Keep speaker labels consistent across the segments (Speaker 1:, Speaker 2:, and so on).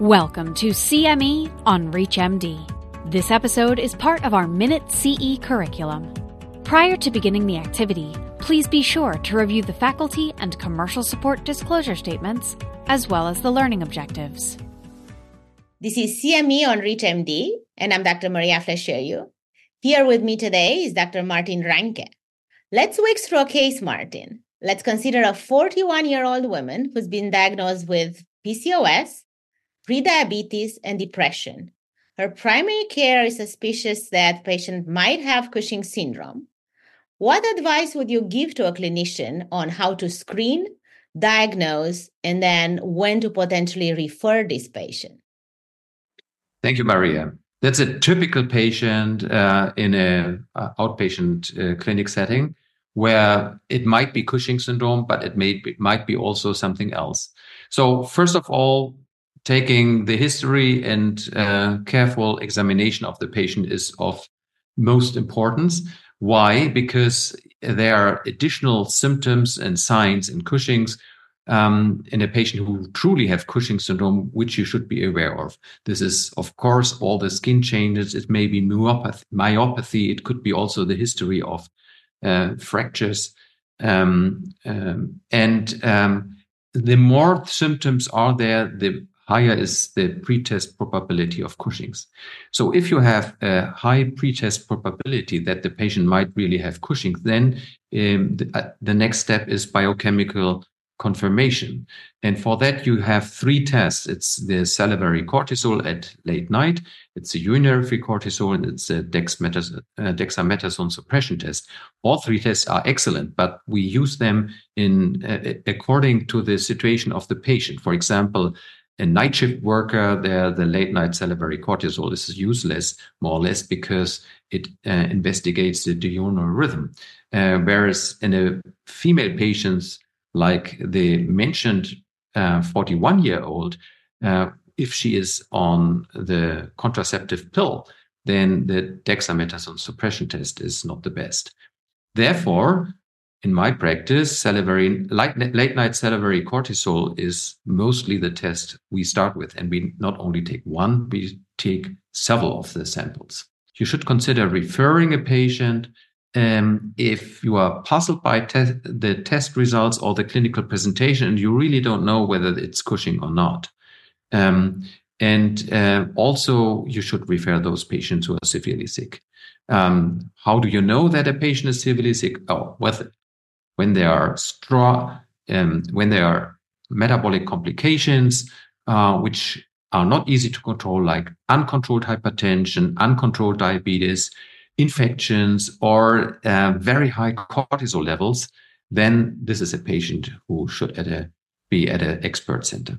Speaker 1: Welcome to CME on ReachMD. This episode is part of our Minute CE curriculum. Prior to beginning the activity, please be sure to review the faculty and commercial support disclosure statements, as well as the learning objectives.
Speaker 2: This is CME on ReachMD, and I'm Dr. Maria Fleseriu. Here with me today is Dr. Martin Reincke. Let's walk through a case, Martin. Let's consider a 41 year old woman who's been diagnosed with PCOS prediabetes, and depression. Her primary care is suspicious that patient might have Cushing's syndrome. What advice would you give to a clinician on how to screen, diagnose, and then when to potentially refer this patient?
Speaker 3: Thank you, Maria. That's a typical patient uh, in an uh, outpatient uh, clinic setting where it might be Cushing syndrome, but it may it might be also something else. So first of all, taking the history and uh, careful examination of the patient is of most importance. Why? Because there are additional symptoms and signs in Cushing's um, in a patient who truly have Cushing syndrome, which you should be aware of. This is, of course, all the skin changes. It may be myopathy. myopathy. It could be also the history of uh, fractures. Um, um, and um, the more symptoms are there, the higher is the pretest probability of Cushing's. So if you have a high pretest probability that the patient might really have Cushing's, then um, the, uh, the next step is biochemical confirmation. And for that, you have three tests. It's the salivary cortisol at late night, it's the urinary cortisol, and it's a dexamethasone, uh, dexamethasone suppression test. All three tests are excellent, but we use them in uh, according to the situation of the patient. For example, a night shift worker, there the late night salivary cortisol is useless, more or less, because it uh, investigates the diurnal rhythm. Uh, whereas in a female patients, like the mentioned 41 uh, year old, uh, if she is on the contraceptive pill, then the dexamethasone suppression test is not the best. Therefore, in my practice, salivary late night salivary cortisol is mostly the test we start with, and we not only take one, we take several of the samples. You should consider referring a patient um, if you are puzzled by te- the test results or the clinical presentation, and you really don't know whether it's Cushing or not. Um, and uh, also, you should refer those patients who are severely sick. Um, how do you know that a patient is severely sick? Oh, well, when there are strong, um, when there are metabolic complications, uh, which are not easy to control, like uncontrolled hypertension, uncontrolled diabetes, infections, or uh, very high cortisol levels, then this is a patient who should at a, be at an expert center.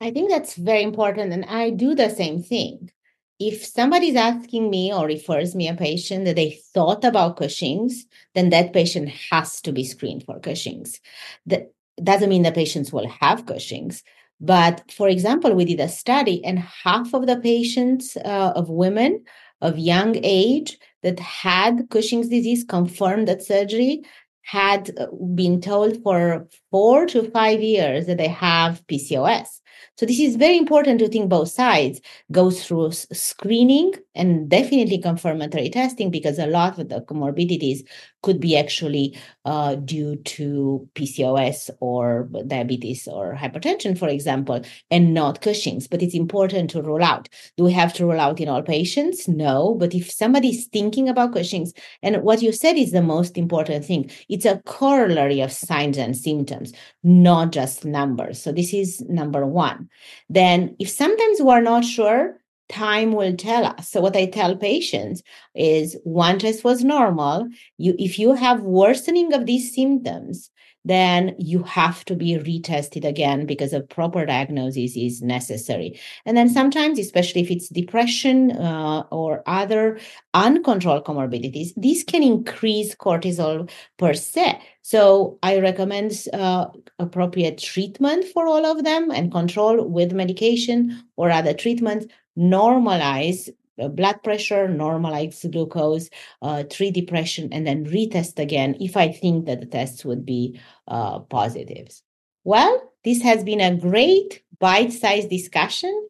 Speaker 2: I think that's very important. And I do the same thing if somebody's asking me or refers me a patient that they thought about Cushing's, then that patient has to be screened for Cushing's. That doesn't mean the patients will have Cushing's. But for example, we did a study, and half of the patients uh, of women of young age that had Cushing's disease confirmed that surgery had uh, been told for four to five years that they have PCOS. So this is very important to think both sides go through screening and definitely confirmatory testing because a lot of the comorbidities could be actually uh, due to PCOS or diabetes or hypertension, for example, and not Cushing's. But it's important to rule out. Do we have to rule out in all patients? No. But if somebody's thinking about Cushing's, and what you said is the most important thing, it's a corollary of signs and symptoms, not just numbers. So this is number one. Then, if sometimes we're not sure, time will tell us. So what I tell patients is one test was normal. You if you have worsening of these symptoms, then you have to be retested again because a proper diagnosis is necessary. And then sometimes, especially if it's depression uh, or other uncontrolled comorbidities, these can increase cortisol per se. So I recommend uh, appropriate treatment for all of them and control with medication or other treatments normalize blood pressure, normalize glucose, uh, treat depression, and then retest again if I think that the tests would be uh, positives. Well, this has been a great bite sized discussion.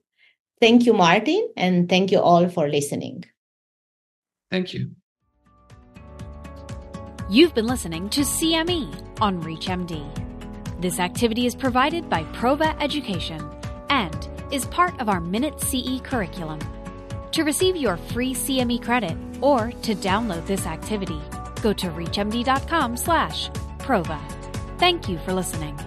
Speaker 2: Thank you, Martin, and thank you all for listening.
Speaker 3: Thank you.
Speaker 1: You've been listening to CME on ReachMD. This activity is provided by Prova Education and is part of our Minute CE curriculum. To receive your free CME credit or to download this activity, go to reachmd.com/prova. Thank you for listening.